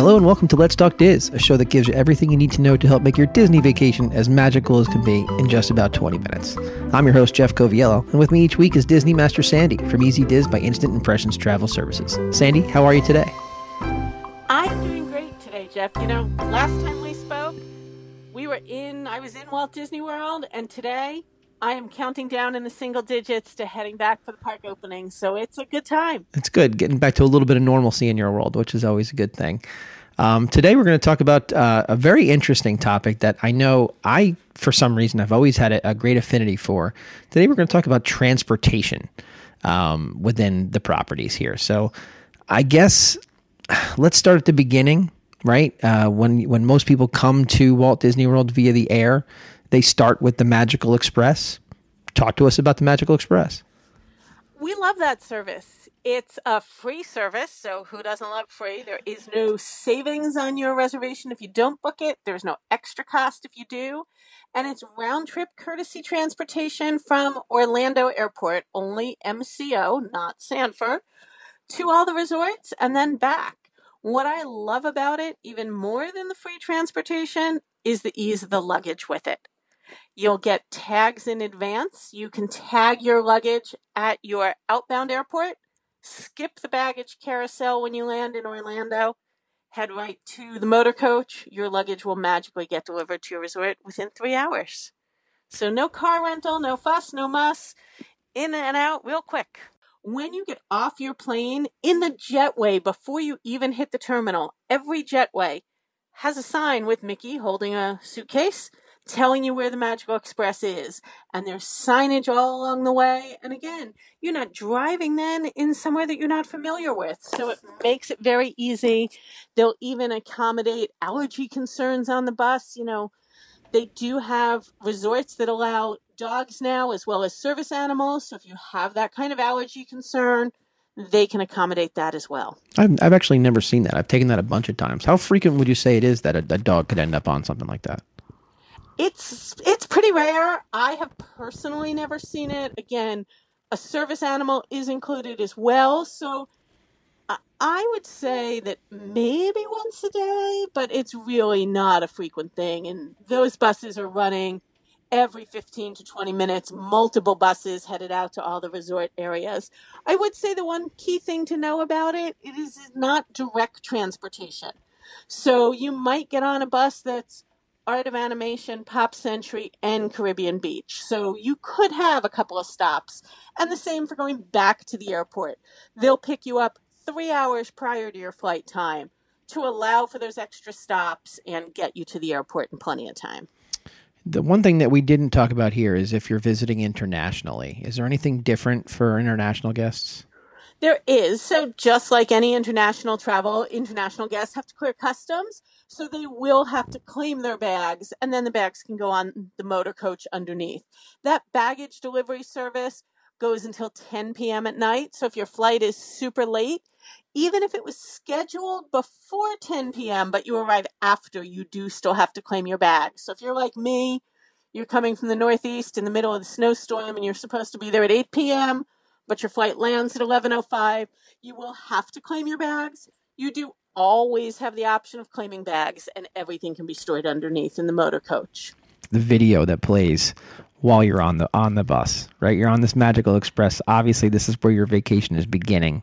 Hello and welcome to Let's Talk Diz, a show that gives you everything you need to know to help make your Disney vacation as magical as can be in just about 20 minutes. I'm your host, Jeff Coviello, and with me each week is Disney Master Sandy from Easy Diz by Instant Impressions Travel Services. Sandy, how are you today? I'm doing great today, Jeff. You know, last time we spoke, we were in, I was in Walt Disney World, and today I am counting down in the single digits to heading back for the park opening. So it's a good time. It's good getting back to a little bit of normalcy in your world, which is always a good thing. Um, today, we're going to talk about uh, a very interesting topic that I know I, for some reason, I've always had a, a great affinity for. Today, we're going to talk about transportation um, within the properties here. So, I guess let's start at the beginning, right? Uh, when when most people come to Walt Disney World via the air, they start with the Magical Express. Talk to us about the Magical Express. We love that service. It's a free service, so who doesn't love free? There is no savings on your reservation if you don't book it. There's no extra cost if you do. And it's round trip courtesy transportation from Orlando Airport, only MCO, not Sanford, to all the resorts and then back. What I love about it, even more than the free transportation, is the ease of the luggage with it. You'll get tags in advance. You can tag your luggage at your outbound airport, skip the baggage carousel when you land in Orlando, head right to the motor coach. Your luggage will magically get delivered to your resort within three hours. So, no car rental, no fuss, no muss. In and out real quick. When you get off your plane in the jetway before you even hit the terminal, every jetway has a sign with Mickey holding a suitcase telling you where the Magical Express is. And there's signage all along the way. And again, you're not driving then in somewhere that you're not familiar with. So it makes it very easy. They'll even accommodate allergy concerns on the bus. You know, they do have resorts that allow dogs now as well as service animals. So if you have that kind of allergy concern, they can accommodate that as well. I've, I've actually never seen that. I've taken that a bunch of times. How frequent would you say it is that a, a dog could end up on something like that? It's it's pretty rare. I have personally never seen it. Again, a service animal is included as well, so I would say that maybe once a day, but it's really not a frequent thing. And those buses are running every 15 to 20 minutes, multiple buses headed out to all the resort areas. I would say the one key thing to know about it, it is not direct transportation. So you might get on a bus that's Art of Animation, Pop Century, and Caribbean Beach. So you could have a couple of stops. And the same for going back to the airport. They'll pick you up three hours prior to your flight time to allow for those extra stops and get you to the airport in plenty of time. The one thing that we didn't talk about here is if you're visiting internationally. Is there anything different for international guests? There is. So, just like any international travel, international guests have to clear customs. So they will have to claim their bags and then the bags can go on the motor coach underneath. That baggage delivery service goes until 10 p.m. at night. So if your flight is super late, even if it was scheduled before 10 p.m., but you arrive after, you do still have to claim your bags. So if you're like me, you're coming from the Northeast in the middle of the snowstorm and you're supposed to be there at 8 p.m., but your flight lands at 11:05, you will have to claim your bags. You do always have the option of claiming bags, and everything can be stored underneath in the motor coach. The video that plays while you're on the on the bus, right? You're on this magical express. Obviously, this is where your vacation is beginning.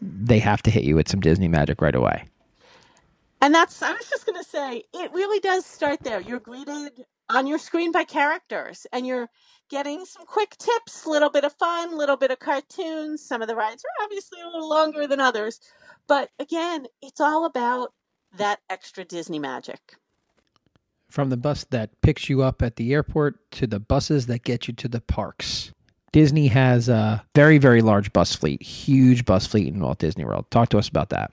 They have to hit you with some Disney magic right away. And that's I was just going to say, it really does start there. You're greeted on your screen by characters and you're getting some quick tips, a little bit of fun, a little bit of cartoons. Some of the rides are obviously a little longer than others, but again, it's all about that extra Disney magic. From the bus that picks you up at the airport to the buses that get you to the parks. Disney has a very, very large bus fleet, huge bus fleet in Walt Disney World. Talk to us about that.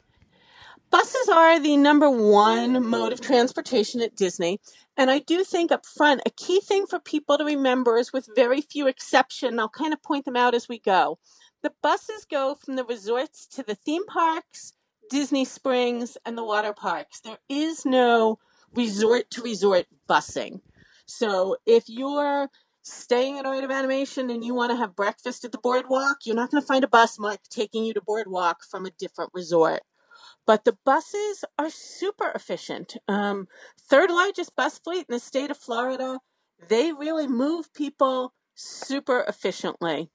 Buses are the number one mode of transportation at Disney. And I do think up front, a key thing for people to remember is with very few exception, I'll kind of point them out as we go. The buses go from the resorts to the theme parks, Disney Springs, and the water parks. There is no resort to resort busing. So if you're staying at Art of Animation and you want to have breakfast at the boardwalk, you're not going to find a bus mark taking you to boardwalk from a different resort. But the buses are super efficient. Um, third largest bus fleet in the state of Florida. They really move people super efficiently.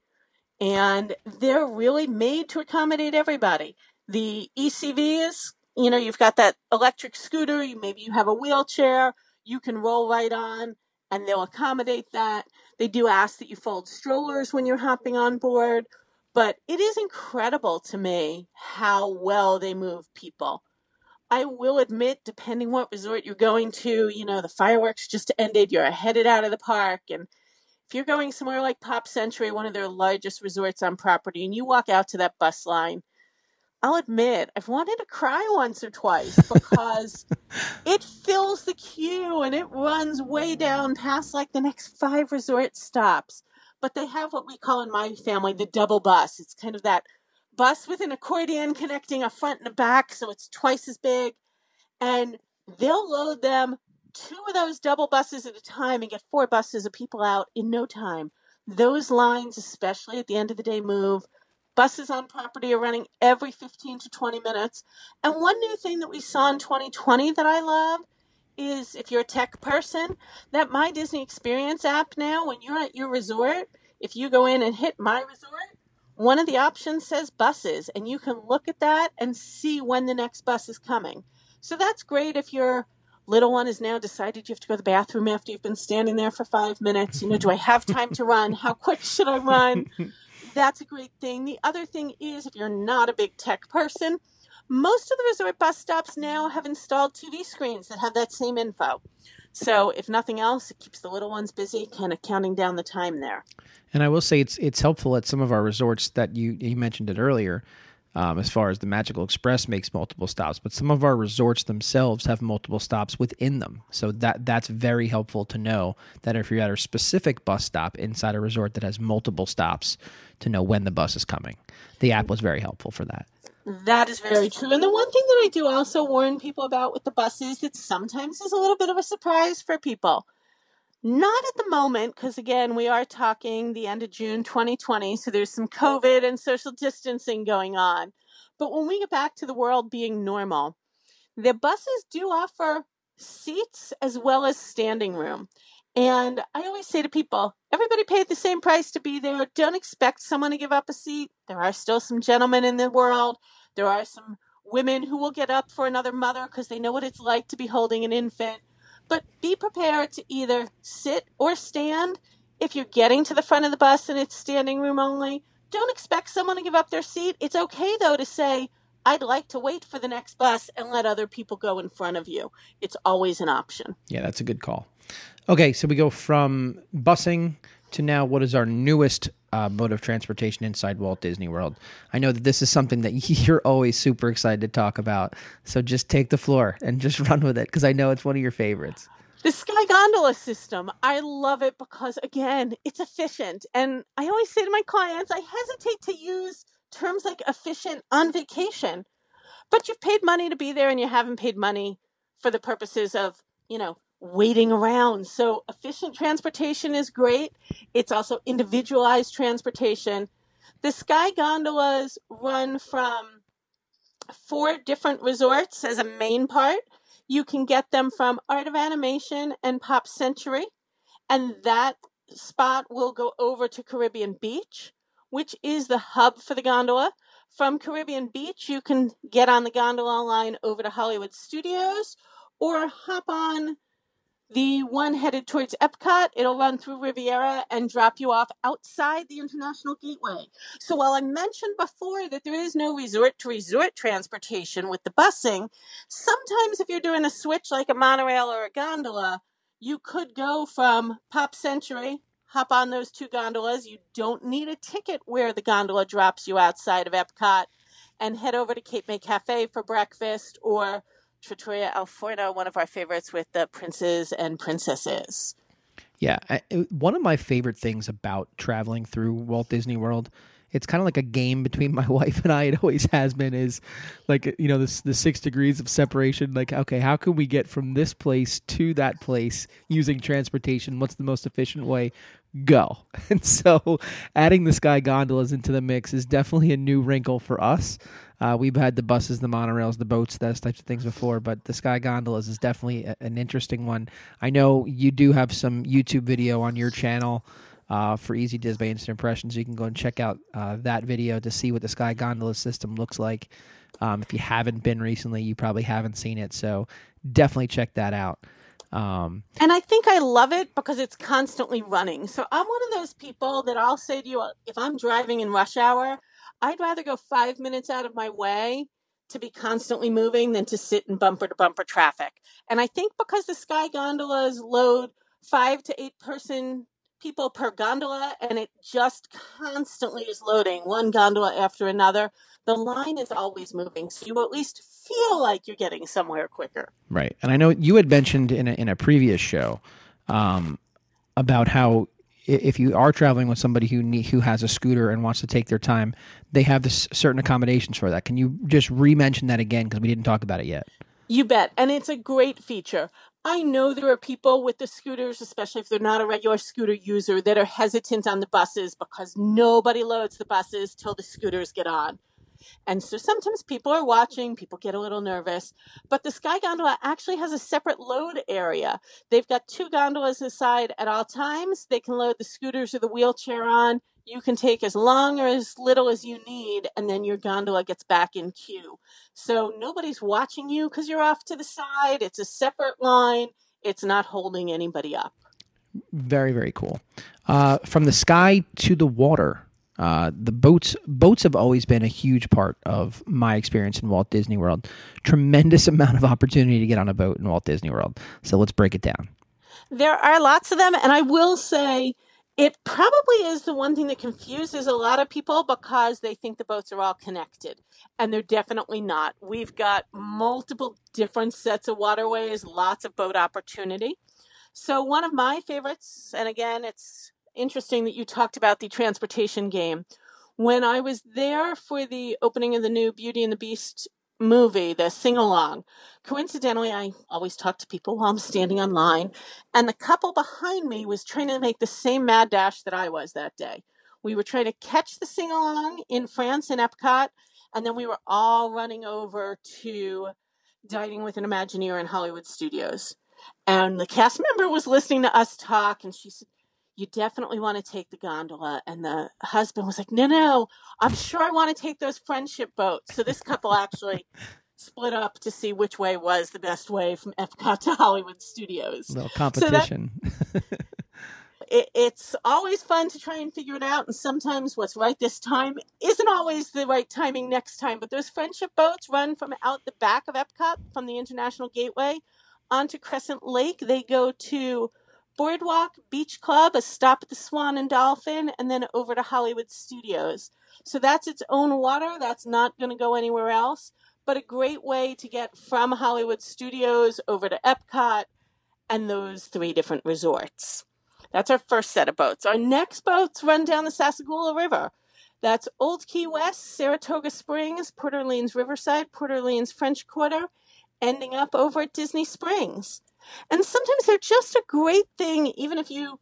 And they're really made to accommodate everybody. The ECVs, you know, you've got that electric scooter, you, maybe you have a wheelchair, you can roll right on and they'll accommodate that. They do ask that you fold strollers when you're hopping on board, but it is incredible to me how well they move people. I will admit, depending what resort you're going to, you know, the fireworks just ended, you're headed out of the park, and if you're going somewhere like Pop Century, one of their largest resorts on property, and you walk out to that bus line, I'll admit I've wanted to cry once or twice because it fills the queue and it runs way down past like the next five resort stops. But they have what we call in my family the double bus. It's kind of that bus with an accordion connecting a front and a back, so it's twice as big. And they'll load them two of those double buses at a time and get four buses of people out in no time. Those lines, especially at the end of the day, move. Buses on property are running every 15 to 20 minutes. And one new thing that we saw in 2020 that I love is if you're a tech person, that My Disney Experience app now, when you're at your resort, if you go in and hit My Resort, one of the options says buses, and you can look at that and see when the next bus is coming. So that's great if your little one has now decided you have to go to the bathroom after you've been standing there for five minutes. You know, do I have time to run? How quick should I run? That's a great thing. The other thing is, if you're not a big tech person, most of the resort bus stops now have installed TV screens that have that same info. So, if nothing else, it keeps the little ones busy, kind of counting down the time there. And I will say it's it's helpful at some of our resorts that you you mentioned it earlier um, as far as the Magical Express makes multiple stops, but some of our resorts themselves have multiple stops within them. So that that's very helpful to know that if you're at a specific bus stop inside a resort that has multiple stops, to know when the bus is coming. The app was very helpful for that. That is very true. And the one thing that I do also warn people about with the buses that sometimes is a little bit of a surprise for people. Not at the moment, because again, we are talking the end of June 2020, so there's some COVID and social distancing going on. But when we get back to the world being normal, the buses do offer seats as well as standing room. And I always say to people, everybody paid the same price to be there. Don't expect someone to give up a seat. There are still some gentlemen in the world. There are some women who will get up for another mother because they know what it's like to be holding an infant. But be prepared to either sit or stand. If you're getting to the front of the bus and it's standing room only, don't expect someone to give up their seat. It's okay, though, to say, I'd like to wait for the next bus and let other people go in front of you. It's always an option. Yeah, that's a good call. Okay, so we go from busing to now what is our newest uh, mode of transportation inside Walt Disney World. I know that this is something that you're always super excited to talk about. So just take the floor and just run with it because I know it's one of your favorites. The Sky Gondola system, I love it because, again, it's efficient. And I always say to my clients, I hesitate to use terms like efficient on vacation, but you've paid money to be there and you haven't paid money for the purposes of, you know, waiting around. So efficient transportation is great. It's also individualized transportation. The sky gondolas run from four different resorts as a main part. You can get them from Art of Animation and Pop Century, and that spot will go over to Caribbean Beach, which is the hub for the gondola. From Caribbean Beach, you can get on the gondola line over to Hollywood Studios or hop on the one headed towards Epcot, it'll run through Riviera and drop you off outside the International Gateway. So while I mentioned before that there is no resort to resort transportation with the busing, sometimes if you're doing a switch like a monorail or a gondola, you could go from Pop Century, hop on those two gondolas. You don't need a ticket where the gondola drops you outside of Epcot and head over to Cape May Cafe for breakfast or Trattoria Al Forno, one of our favorites with the princes and princesses. Yeah, I, one of my favorite things about traveling through Walt Disney World, it's kind of like a game between my wife and I. It always has been. Is like you know the the six degrees of separation. Like okay, how can we get from this place to that place using transportation? What's the most efficient way? Go. And so, adding the sky gondolas into the mix is definitely a new wrinkle for us. Uh, we've had the buses, the monorails, the boats, those types of things before, but the sky gondolas is definitely a, an interesting one. I know you do have some YouTube video on your channel uh, for Easy Diz by Instant Impressions. You can go and check out uh, that video to see what the sky gondola system looks like. Um, if you haven't been recently, you probably haven't seen it, so definitely check that out. Um, and I think I love it because it's constantly running. So I'm one of those people that I'll say to you, if I'm driving in rush hour, I'd rather go five minutes out of my way to be constantly moving than to sit in bumper to bumper traffic. And I think because the sky gondolas load five to eight person people per gondola and it just constantly is loading one gondola after another, the line is always moving. So you at least feel like you're getting somewhere quicker. Right. And I know you had mentioned in a, in a previous show um, about how if you are traveling with somebody who need, who has a scooter and wants to take their time, they have this certain accommodations for that. Can you just re-mention that again because we didn't talk about it yet? You bet. And it's a great feature. I know there are people with the scooters, especially if they're not a regular scooter user, that are hesitant on the buses because nobody loads the buses till the scooters get on. And so sometimes people are watching, people get a little nervous, but the Sky Gondola actually has a separate load area. They've got two gondolas aside at all times. They can load the scooters or the wheelchair on. You can take as long or as little as you need, and then your gondola gets back in queue. So nobody's watching you because you're off to the side. It's a separate line, it's not holding anybody up. Very, very cool. Uh, from the sky to the water. Uh, the boats boats have always been a huge part of my experience in Walt Disney World. Tremendous amount of opportunity to get on a boat in Walt Disney World. So let's break it down. There are lots of them, and I will say it probably is the one thing that confuses a lot of people because they think the boats are all connected, and they're definitely not. We've got multiple different sets of waterways, lots of boat opportunity. So one of my favorites, and again, it's interesting that you talked about the transportation game. When I was there for the opening of the new Beauty and the Beast movie, the sing along, coincidentally, I always talk to people while I'm standing on line, and the couple behind me was trying to make the same mad dash that I was that day. We were trying to catch the sing along in France in Epcot, and then we were all running over to Dining with an Imagineer in Hollywood Studios. And the cast member was listening to us talk, and she said, you definitely want to take the gondola. And the husband was like, no, no, I'm sure I want to take those friendship boats. So this couple actually split up to see which way was the best way from Epcot to Hollywood Studios. A little competition. So it, it's always fun to try and figure it out. And sometimes what's right this time isn't always the right timing next time. But those friendship boats run from out the back of Epcot from the International Gateway onto Crescent Lake. They go to Boardwalk Beach Club, a stop at the Swan and Dolphin, and then over to Hollywood Studios. So that's its own water. That's not going to go anywhere else, but a great way to get from Hollywood Studios over to Epcot and those three different resorts. That's our first set of boats. Our next boats run down the Sassagoula River. That's Old Key West, Saratoga Springs, Port Orleans Riverside, Port Orleans French Quarter, ending up over at Disney Springs. And sometimes they're just a great thing, even if you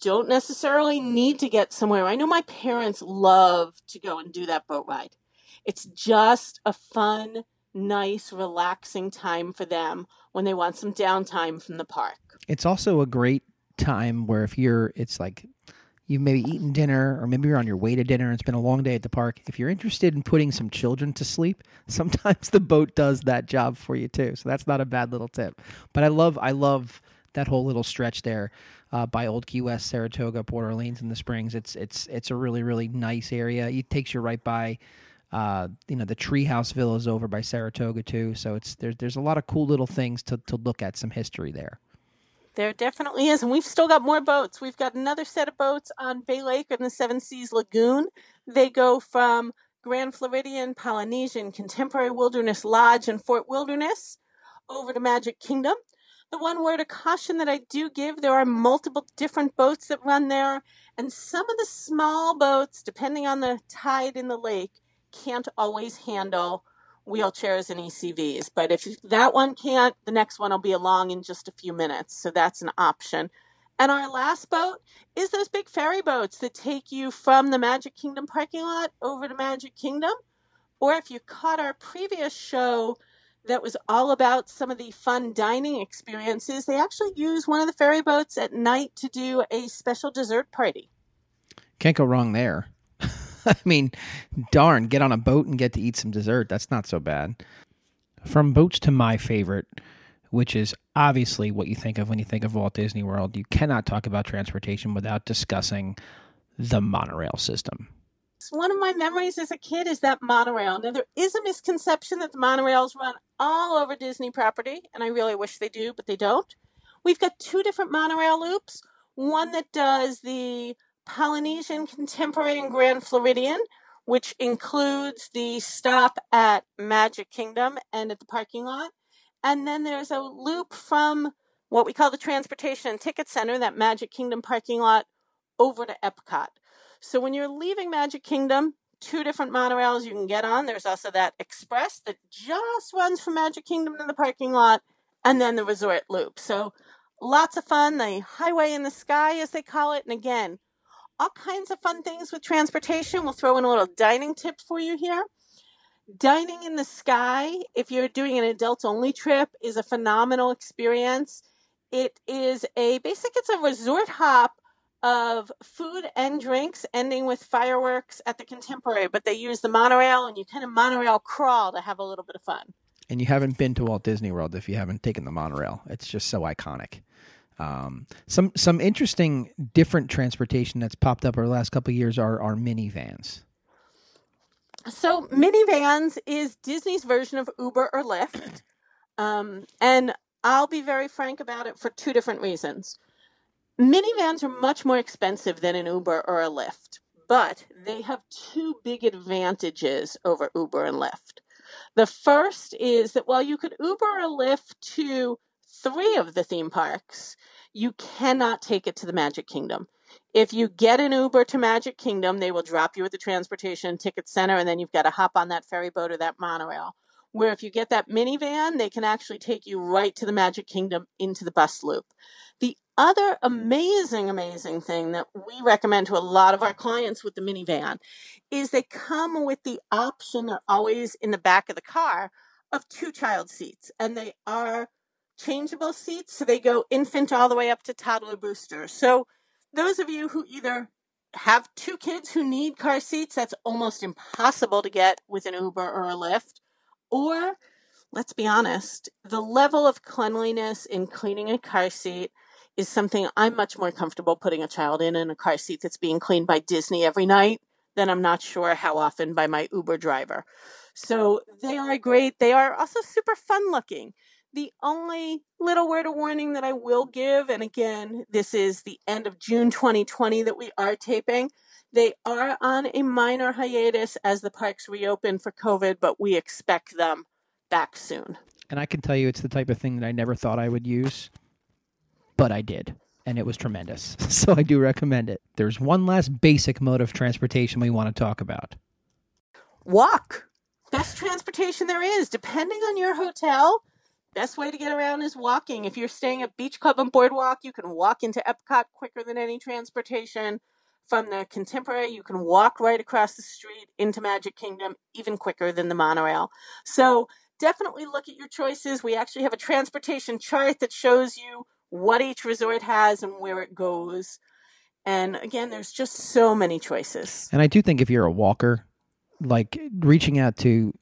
don't necessarily need to get somewhere. I know my parents love to go and do that boat ride. It's just a fun, nice, relaxing time for them when they want some downtime from the park. It's also a great time where if you're, it's like you've maybe eaten dinner or maybe you're on your way to dinner and it's been a long day at the park if you're interested in putting some children to sleep sometimes the boat does that job for you too. So that's not a bad little tip. But i love i love that whole little stretch there uh, by old key west saratoga port orleans and the springs. It's it's it's a really really nice area. It takes you right by uh, you know the treehouse villas over by saratoga too. So it's there's there's a lot of cool little things to, to look at some history there there definitely is. And we've still got more boats. We've got another set of boats on Bay Lake in the Seven Seas Lagoon. They go from Grand Floridian, Polynesian, Contemporary Wilderness Lodge, and Fort Wilderness over to Magic Kingdom. The one word of caution that I do give there are multiple different boats that run there, and some of the small boats, depending on the tide in the lake, can't always handle wheelchairs and ECVs. But if that one can't, the next one will be along in just a few minutes. So that's an option. And our last boat is those big ferry boats that take you from the Magic Kingdom parking lot over to Magic Kingdom. Or if you caught our previous show that was all about some of the fun dining experiences, they actually use one of the ferry boats at night to do a special dessert party. Can't go wrong there. I mean, darn, get on a boat and get to eat some dessert. That's not so bad. From boats to my favorite, which is obviously what you think of when you think of Walt Disney World, you cannot talk about transportation without discussing the monorail system. One of my memories as a kid is that monorail. Now, there is a misconception that the monorails run all over Disney property, and I really wish they do, but they don't. We've got two different monorail loops one that does the Polynesian Contemporary and Grand Floridian, which includes the stop at Magic Kingdom and at the parking lot. And then there's a loop from what we call the Transportation and Ticket Center, that Magic Kingdom parking lot, over to Epcot. So when you're leaving Magic Kingdom, two different monorails you can get on. There's also that express that just runs from Magic Kingdom to the parking lot, and then the resort loop. So lots of fun. The highway in the sky, as they call it. And again, all kinds of fun things with transportation. We'll throw in a little dining tip for you here. Dining in the sky, if you're doing an adults only trip, is a phenomenal experience. It is a basic, it's a resort hop of food and drinks, ending with fireworks at the Contemporary. But they use the monorail, and you kind of monorail crawl to have a little bit of fun. And you haven't been to Walt Disney World if you haven't taken the monorail. It's just so iconic. Um, some some interesting different transportation that's popped up over the last couple of years are are Minnie Vans. So Minnie Vans is Disney's version of Uber or Lyft, um, and I'll be very frank about it for two different reasons. Minnie Vans are much more expensive than an Uber or a Lyft, but they have two big advantages over Uber and Lyft. The first is that while you could Uber or Lyft to three of the theme parks, you cannot take it to the Magic Kingdom. If you get an Uber to Magic Kingdom, they will drop you at the transportation ticket center, and then you've got to hop on that ferry boat or that monorail. Where if you get that Minnie Van, they can actually take you right to the Magic Kingdom into the bus loop. The other amazing, amazing thing that we recommend to a lot of our clients with the Minnie Van is they come with the option, they're always in the back of the car, of two child seats. And they are changeable seats, so they go infant all the way up to toddler booster. So those of you who either have two kids who need car seats, that's almost impossible to get with an Uber or a Lyft. Or, let's be honest, the level of cleanliness in cleaning a car seat is something I'm much more comfortable putting a child in in a car seat that's being cleaned by Disney every night than I'm not sure how often by my Uber driver. So they are great. They are also super fun looking. The only little word of warning that I will give, and again, this is the end of June 2020 that we are taping. They are on a minor hiatus as the parks reopen for COVID, but we expect them back soon. And I can tell you it's the type of thing that I never thought I would use, but I did. And it was tremendous. So I do recommend it. There's one last basic mode of transportation we want to talk about walk. Best transportation there is, depending on your hotel best way to get around is walking. If you're staying at Beach Club and Boardwalk, you can walk into Epcot quicker than any transportation. From the Contemporary, you can walk right across the street into Magic Kingdom even quicker than the monorail. So definitely look at your choices. We actually have a transportation chart that shows you what each resort has and where it goes. And again, there's just so many choices. And I do think if you're a walker, like reaching out to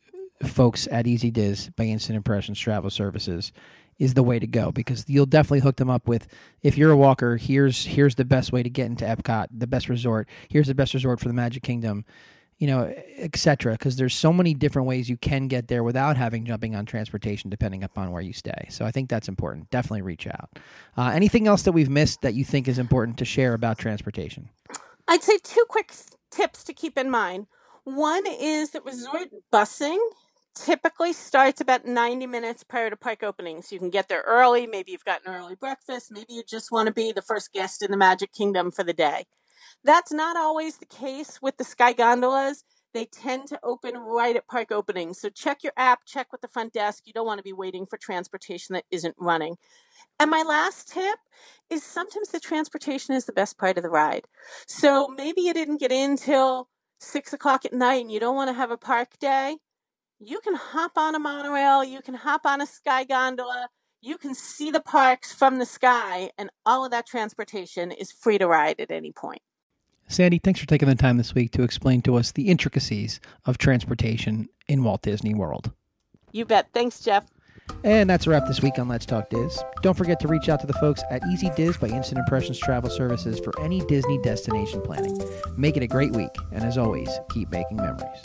folks at EasyDiz by Instant Impressions Travel Services is the way to go because you'll definitely hook them up with if you're a walker here's here's the best way to get into Epcot the best resort here's the best resort for the Magic Kingdom you know etc because there's so many different ways you can get there without having jumping on transportation depending upon where you stay. So I think that's important. Definitely reach out. Uh, anything else that we've missed that you think is important to share about transportation? I'd say two quick tips to keep in mind. One is that resort busing typically starts about 90 minutes prior to park opening. So you can get there early. Maybe you've got an early breakfast. Maybe you just want to be the first guest in the Magic Kingdom for the day. That's not always the case with the Sky Gondolas. They tend to open right at park opening. So check your app, check with the front desk. You don't want to be waiting for transportation that isn't running. And my last tip is sometimes the transportation is the best part of the ride. So maybe you didn't get in till six o'clock at night and you don't want to have a park day you can hop on a monorail, you can hop on a sky gondola, you can see the parks from the sky, and all of that transportation is free to ride at any point. Sandy, thanks for taking the time this week to explain to us the intricacies of transportation in Walt Disney World. You bet. Thanks, Jeff. And that's a wrap this week on Let's Talk Diz. Don't forget to reach out to the folks at Easy Diz by Instant Impressions Travel Services for any Disney destination planning. Make it a great week, and as always, keep making memories.